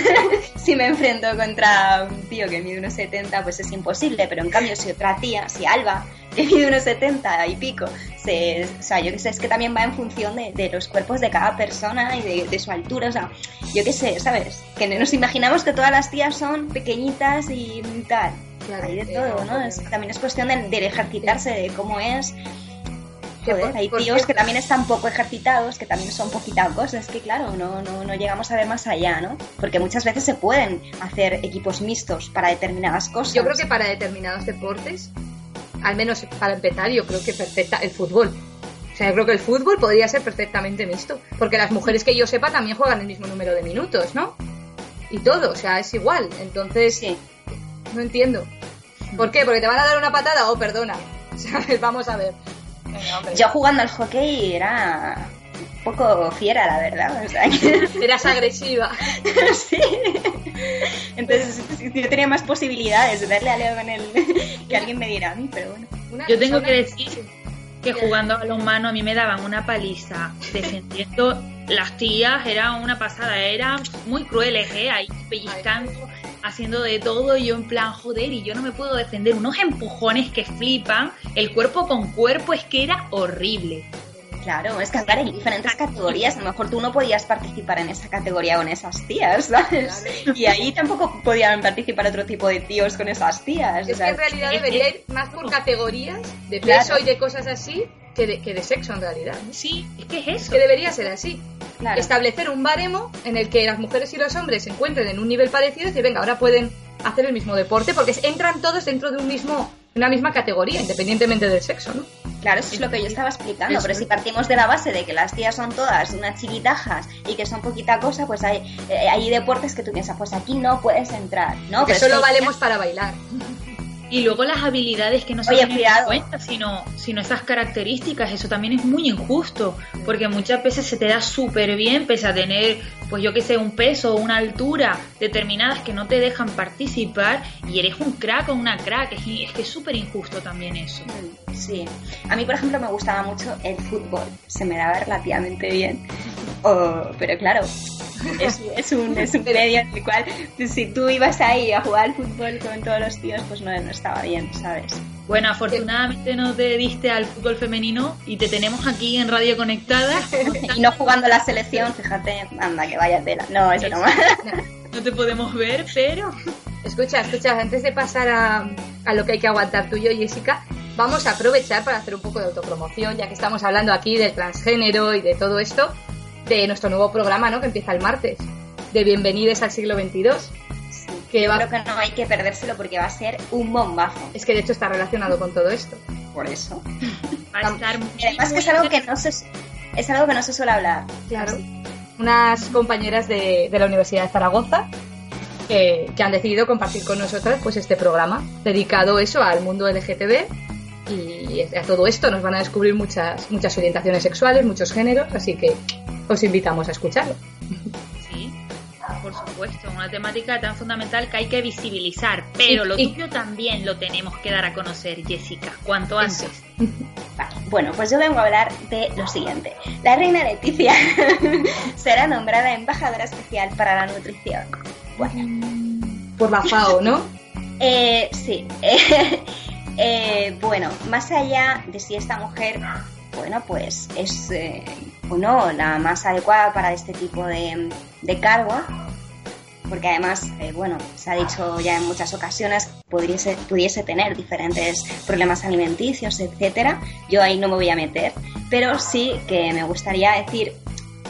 si me enfrento contra un tío que mide 1,70, pues es imposible, pero en cambio si otra tía, si Alba, que mide unos 70 y pico. Se, o sea, yo qué sé, es que también va en función de, los cuerpos de cada persona y de, su altura. O sea, yo qué sé, ¿sabes? Que nos imaginamos que todas las tías son pequeñitas y tal. hay de todo, ¿no? también es cuestión de, ejercitarse, de cómo es. Joder, hay tíos que también están poco ejercitados, que también son poquita cosas, es que claro, no, no, no llegamos a ver más allá, ¿no? Porque muchas veces se pueden hacer equipos mixtos para determinadas cosas. Yo creo que para determinados deportes al menos para empezar, yo creo que perfecta el fútbol. O sea, yo creo que el fútbol podría ser perfectamente mixto, porque las mujeres que yo sepa también juegan el mismo número de minutos, ¿no? Y todo, o sea, es igual. Entonces, sí. no entiendo. ¿Por qué? Porque te van a dar una patada o oh, perdona. Vamos a ver. yo jugando al hockey era poco fiera, la verdad. O sea, Eras agresiva. sí. Entonces yo tenía más posibilidades de darle a Leo con el que alguien me diera a mí, pero bueno. Yo tengo que decir que jugando a los manos a mí me daban una paliza defendiendo las tías, era una pasada, eran muy crueles, ¿eh? Ahí pellizcando, haciendo de todo, y yo en plan, joder, y yo no me puedo defender, unos empujones que flipan, el cuerpo con cuerpo es que era horrible. Claro, es que claro, hay diferentes categorías. A lo mejor tú no podías participar en esa categoría con esas tías, ¿sabes? Y ahí tampoco podían participar otro tipo de tíos con esas tías. Es que en realidad debería ir más por categorías de peso y de cosas así que de, que de sexo en realidad. Sí, es que es eso. Que debería ser así. Establecer un baremo en el que las mujeres y los hombres se encuentren en un nivel parecido y decir, venga, ahora pueden hacer el mismo deporte porque entran todos dentro de un mismo una misma categoría, independientemente del sexo, ¿no? Claro, eso es lo que yo estaba explicando, pero si partimos de la base de que las tías son todas unas chiquitajas y que son poquita cosa, pues hay, eh, hay deportes que tú piensas, pues aquí no puedes entrar, ¿no? Que solo valemos para bailar. Y luego las habilidades que no se tienen en cuenta, sino, sino esas características, eso también es muy injusto, porque muchas veces se te da súper bien, pese a tener, pues yo que sé, un peso o una altura determinadas que no te dejan participar, y eres un crack o una crack, es, es que es súper injusto también eso. Sí, a mí por ejemplo me gustaba mucho el fútbol, se me daba relativamente bien, pero claro, es, un, es un medio en el cual si tú ibas ahí a jugar al fútbol con todos los tíos, pues no, no estaba bien, ¿sabes? Bueno, afortunadamente no te diste al fútbol femenino y te tenemos aquí en Radio Conectada. y no jugando la selección, fíjate, anda, que vaya tela. No, eso no. no te podemos ver, pero... Escucha, escucha, antes de pasar a, a lo que hay que aguantar tú y yo, Jessica, vamos a aprovechar para hacer un poco de autopromoción, ya que estamos hablando aquí del transgénero y de todo esto de nuestro nuevo programa, ¿no? Que empieza el martes, de Bienvenidos al siglo XXII. que Creo que no hay que perdérselo porque va a ser un bombazo. Es que de hecho está relacionado con todo esto. Por eso. Va a estar además que es algo que no se es algo que no se suele hablar. Claro. Unas compañeras de, la Universidad de Zaragoza que, que, han decidido compartir con nosotras pues este programa dedicado eso al mundo LGTB y a todo esto nos van a descubrir muchas muchas orientaciones sexuales, muchos géneros, así que os invitamos a escucharlo. Sí, por supuesto, una temática tan fundamental que hay que visibilizar, pero lo tuyo también lo tenemos que dar a conocer, Jessica, cuanto antes. Bueno, pues yo vengo a hablar de lo siguiente. La reina Leticia será nombrada embajadora especial para la nutrición. Bueno. Por la FAO, ¿no? Eh, sí. Eh, bueno, más allá de si esta mujer bueno, pues es eh, o no la más adecuada para este tipo de, de cargo, porque además, eh, bueno, se ha dicho ya en muchas ocasiones, pudiese, pudiese tener diferentes problemas alimenticios, etcétera. Yo ahí no me voy a meter, pero sí que me gustaría decir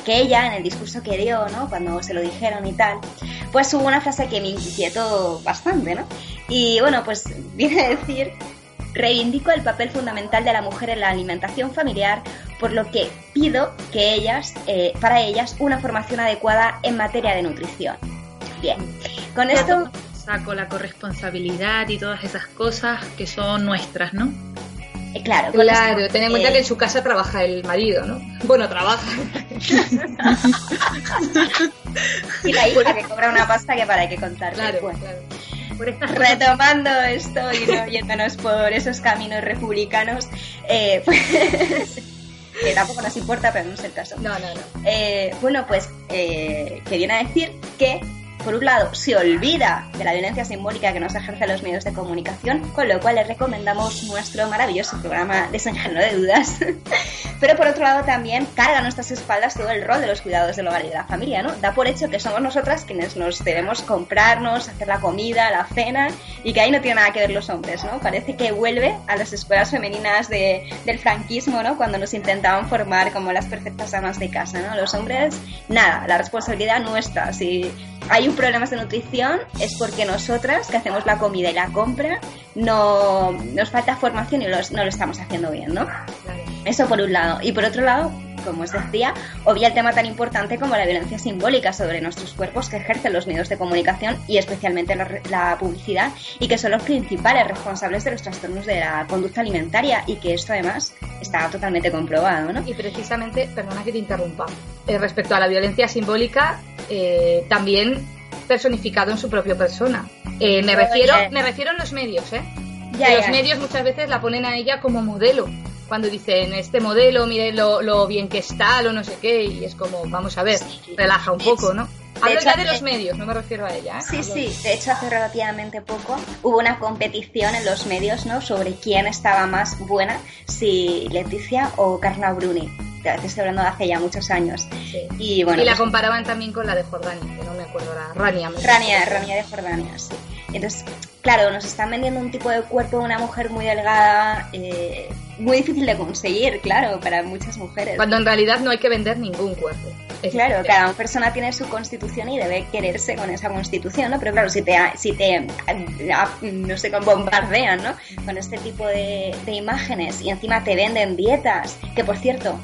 que ella, en el discurso que dio, ¿no? Cuando se lo dijeron y tal, pues hubo una frase que me inquietó bastante, ¿no? Y bueno, pues viene a decir Reivindico el papel fundamental de la mujer en la alimentación familiar, por lo que pido que ellas, eh, para ellas, una formación adecuada en materia de nutrición. Bien, con esto saco la corresponsabilidad y todas esas cosas que son nuestras, ¿no? Eh, claro, claro, ten en cuenta que en su casa trabaja el marido, ¿no? Bueno, trabaja. y la hija que cobra una pasta que para hay que contar. Claro, claro. Retomando esto y no yéndonos por esos caminos republicanos, eh, pues, que tampoco nos importa, pero no es el caso. No, no, no. Eh, bueno, pues eh, que viene a decir que por un lado, se olvida de la violencia simbólica que nos ejercen los medios de comunicación, con lo cual les recomendamos nuestro maravilloso programa Desenjano de Dudas. Pero por otro lado, también carga a nuestras espaldas todo el rol de los cuidados del hogar y de la familia, ¿no? Da por hecho que somos nosotras quienes nos debemos comprarnos, hacer la comida, la cena, y que ahí no tiene nada que ver los hombres, ¿no? Parece que vuelve a las escuelas femeninas de, del franquismo, ¿no? Cuando nos intentaban formar como las perfectas amas de casa, ¿no? Los hombres, nada, la responsabilidad nuestra. Si hay problemas de nutrición es porque nosotras, que hacemos la comida y la compra, no nos falta formación y no lo estamos haciendo bien, ¿no? Eso por un lado. Y por otro lado, como os decía, obvia el tema tan importante como la violencia simbólica sobre nuestros cuerpos que ejercen los medios de comunicación y especialmente la, publicidad y que son los principales responsables de los trastornos de la conducta alimentaria y que esto además está totalmente comprobado, ¿no? Y precisamente, perdona que te interrumpa, eh, respecto a la violencia simbólica, eh, también personificado en su propia persona. Eh, me refiero, me refiero a los medios, ¿eh? los medios muchas veces la ponen a ella como modelo cuando dicen este modelo, mire lo, bien que está, lo no sé qué, y es como, vamos a ver, relaja un poco, ¿no? Hablo ya de los medios, no me refiero a ella. ¿eh? Sí, sí, de hecho hace relativamente poco hubo una competición en los medios, ¿no? Sobre quién estaba más buena, si Leticia o Carla Bruni. Te estoy hablando de hace ya muchos años. Y, bueno, y la pues comparaban también con la de Jordania, que no me acuerdo, la Rania. Rania, Rania de Jordania, sí. Entonces, claro, nos están vendiendo un tipo de cuerpo de una mujer muy delgada, eh, muy difícil de conseguir, claro, para muchas mujeres. Cuando en realidad no hay que vender ningún cuerpo. claro, cada persona tiene su constitución y debe quererse con esa constitución, ¿no? Pero claro, si te, si te no sé, bombardean, ¿no? Con este tipo de, imágenes y encima te venden dietas, que por cierto,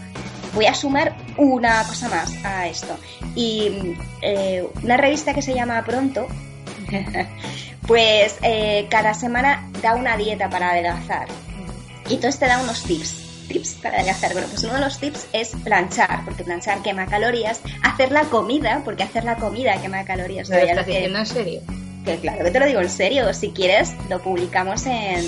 voy a sumar una cosa más a esto. Y eh, una revista que se llama Pronto pues eh, cada semana da una dieta para adelgazar. Y entonces te da unos tips. Tips para adelgazar. Bueno, pues uno de los tips es planchar, porque planchar quema calorías. Hacer la comida, porque hacer la comida quema calorías. ¿Lo estás diciendo en serio? Que claro que te lo digo en serio. Si quieres, lo publicamos en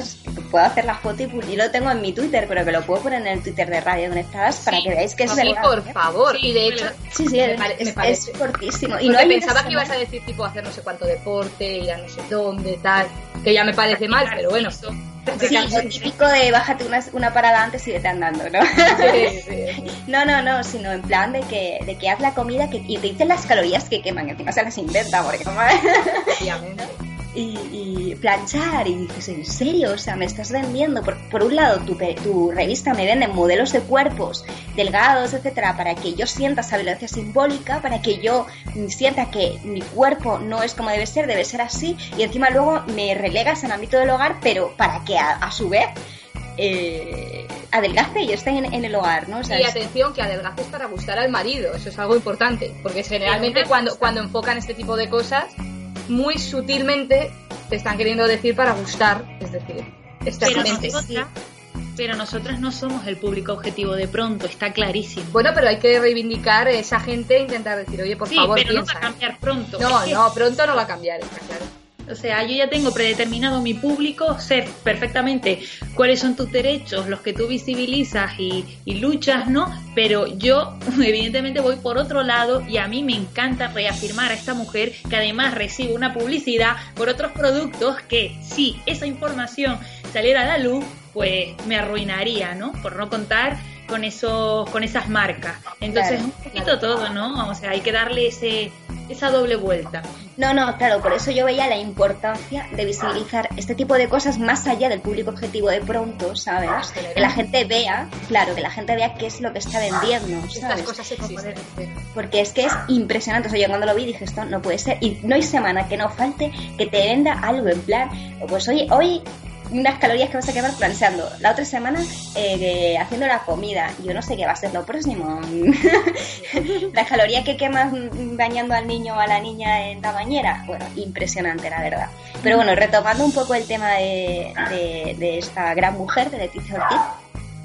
pues, puedo hacer la foto y, lo tengo en mi Twitter, pero que lo puedo poner en el Twitter de Radio Conectadas para que veáis que es verdad. Sí, por ¿eh? favor. y de hecho, sí, sí, me, parece. es fortísimo. Y no pensaba que ibas a decir tipo hacer no sé cuánto deporte, ir a no sé dónde, tal, que ya me parece mal, pero bueno. Sí, lo típico de bájate una, una parada antes y vete andando, ¿no? no, no, no, sino en plan de que, de que haz la comida que, y te dicen las calorías que queman, encima se las inventa, porque como... y, planchar. Y dices, ¿en serio? O sea, me estás vendiendo, por, por un lado, tu, tu, revista me vende modelos de cuerpos delgados, etcétera, para que yo sienta esa violencia simbólica, para que yo sienta que mi cuerpo no es como debe ser, debe ser así, y encima luego me relegas en el ámbito del hogar, pero para que a, su vez eh, adelgace y esté en, el hogar, ¿no? y atención, que adelgaces para gustar al marido, eso es algo importante, porque generalmente cuando, cuando enfocan este tipo de cosas muy sutilmente te están queriendo decir para gustar, es decir, exactamente. Pero, pero nosotras no somos el público objetivo de pronto, está clarísimo. Bueno, pero hay que reivindicar a esa gente e intentar decir, oye, por favor, pero no va a cambiar pronto. No, no, pronto no va a cambiar, está claro. O sea, yo ya tengo predeterminado mi público, sé perfectamente cuáles son tus derechos, los que tú visibilizas y, luchas, ¿no? Pero yo evidentemente voy por otro lado y a mí me encanta reafirmar a esta mujer que además recibe una publicidad por otros productos que si esa información saliera a la luz, pues me arruinaría, ¿no? Por no contar con esos, con esas marcas. Entonces, Claro, un poquito todo, ¿no? O sea, hay que darle ese, esa doble vuelta. No, no, claro, por eso yo veía la importancia de visibilizar este tipo de cosas más allá del público objetivo de pronto, ¿sabes? Que la gente vea, claro, que la gente vea qué es lo que está vendiendo, Estas ¿sabes? cosas existen. Porque es que es impresionante. O sea, yo cuando lo vi dije, esto no puede ser. Y no hay semana que no falte que te venda algo en plan, pues oye, hoy unas calorías que vas a quemar planchando. La otra semana eh, haciendo la comida. Yo no sé qué va a ser lo próximo. la caloría que quemas bañando al niño o a la niña en la bañera. Bueno, impresionante, la verdad. Pero bueno, retomando un poco el tema de, de- de esta gran mujer, de Leticia Ortiz.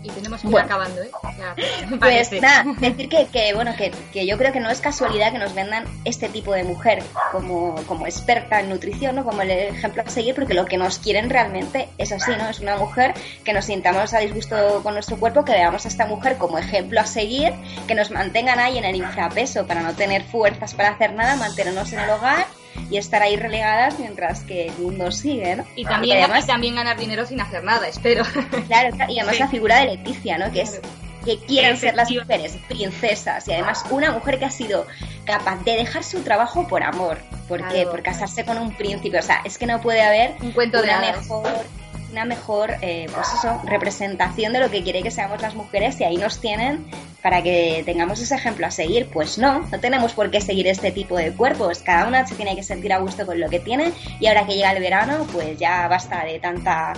Y tenemos que ir Bueno. acabando, ¿eh? Pues nada, decir que, que, bueno, que, que yo creo que no es casualidad que nos vendan este tipo de mujer como, como experta en nutrición, ¿no? Como el ejemplo a seguir, porque lo que nos quieren realmente es así, ¿no? Es una mujer que nos sintamos a disgusto con nuestro cuerpo, que veamos a esta mujer como ejemplo a seguir, que nos mantengan ahí en el infrapeso para no tener fuerzas para hacer nada, mantenernos en el hogar y estar ahí relegadas mientras que el mundo sigue, ¿no? Y también, además, y también ganar dinero sin hacer nada, espero. Claro, y además Sí. la figura de Leticia, ¿no? Que es que quieren ser las mujeres princesas y además una mujer que ha sido capaz de dejar su trabajo por amor. ¿Por qué? Claro. Por casarse con un príncipe. O sea, es que no puede haber Un cuento de hadas. mejor una mejor eh, pues eso representación de lo que quiere que seamos las mujeres y ahí nos tienen para que tengamos ese ejemplo a seguir pues no no tenemos por qué seguir este tipo de cuerpos cada una se tiene que sentir a gusto con lo que tiene y ahora que llega el verano pues ya basta de tanta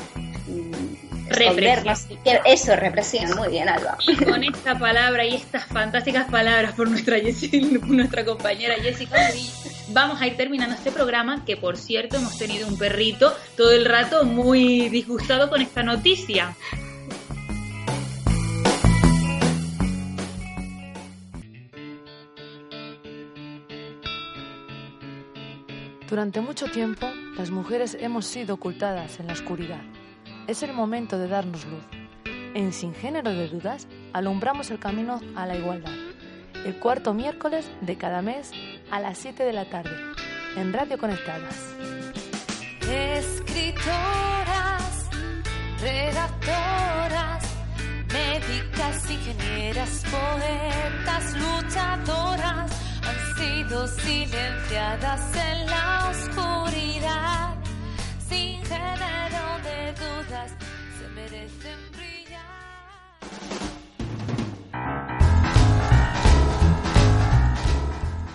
mm. Que- Eso, represión. Muy bien, Alba. Y con esta palabra y estas fantásticas palabras por nuestra, Jessi- nuestra compañera Jessica vamos a ir terminando este programa, que por cierto hemos tenido un perrito todo el rato muy disgustado con esta noticia. Durante mucho tiempo, las mujeres hemos sido ocultadas en la oscuridad. Es el momento de darnos luz. En Sin Género de Dudas, alumbramos el camino a la igualdad. El cuarto miércoles de cada mes a las 7 de la tarde, en Radio Conectadas. Escritoras, redactoras, médicas, ingenieras, poetas, luchadoras han sido silenciadas en la oscuridad. Sin género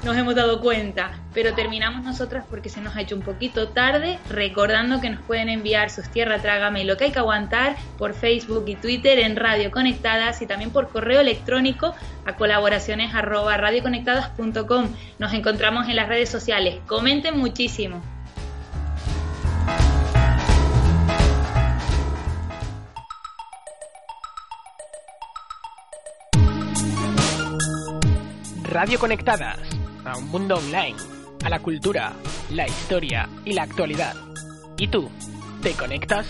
Nos hemos dado cuenta, pero terminamos nosotras porque se nos ha hecho un poquito tarde, recordando que nos pueden enviar sus tierra trágame y lo que hay que aguantar por Facebook y Twitter en Radio Conectadas y también por correo electrónico a colaboraciones radioconectadas.com. Nos encontramos en las redes sociales. Comenten muchísimo. Radio Conectadas, a un mundo online, a la cultura, la historia y la actualidad. ¿Y tú? ¿Te conectas?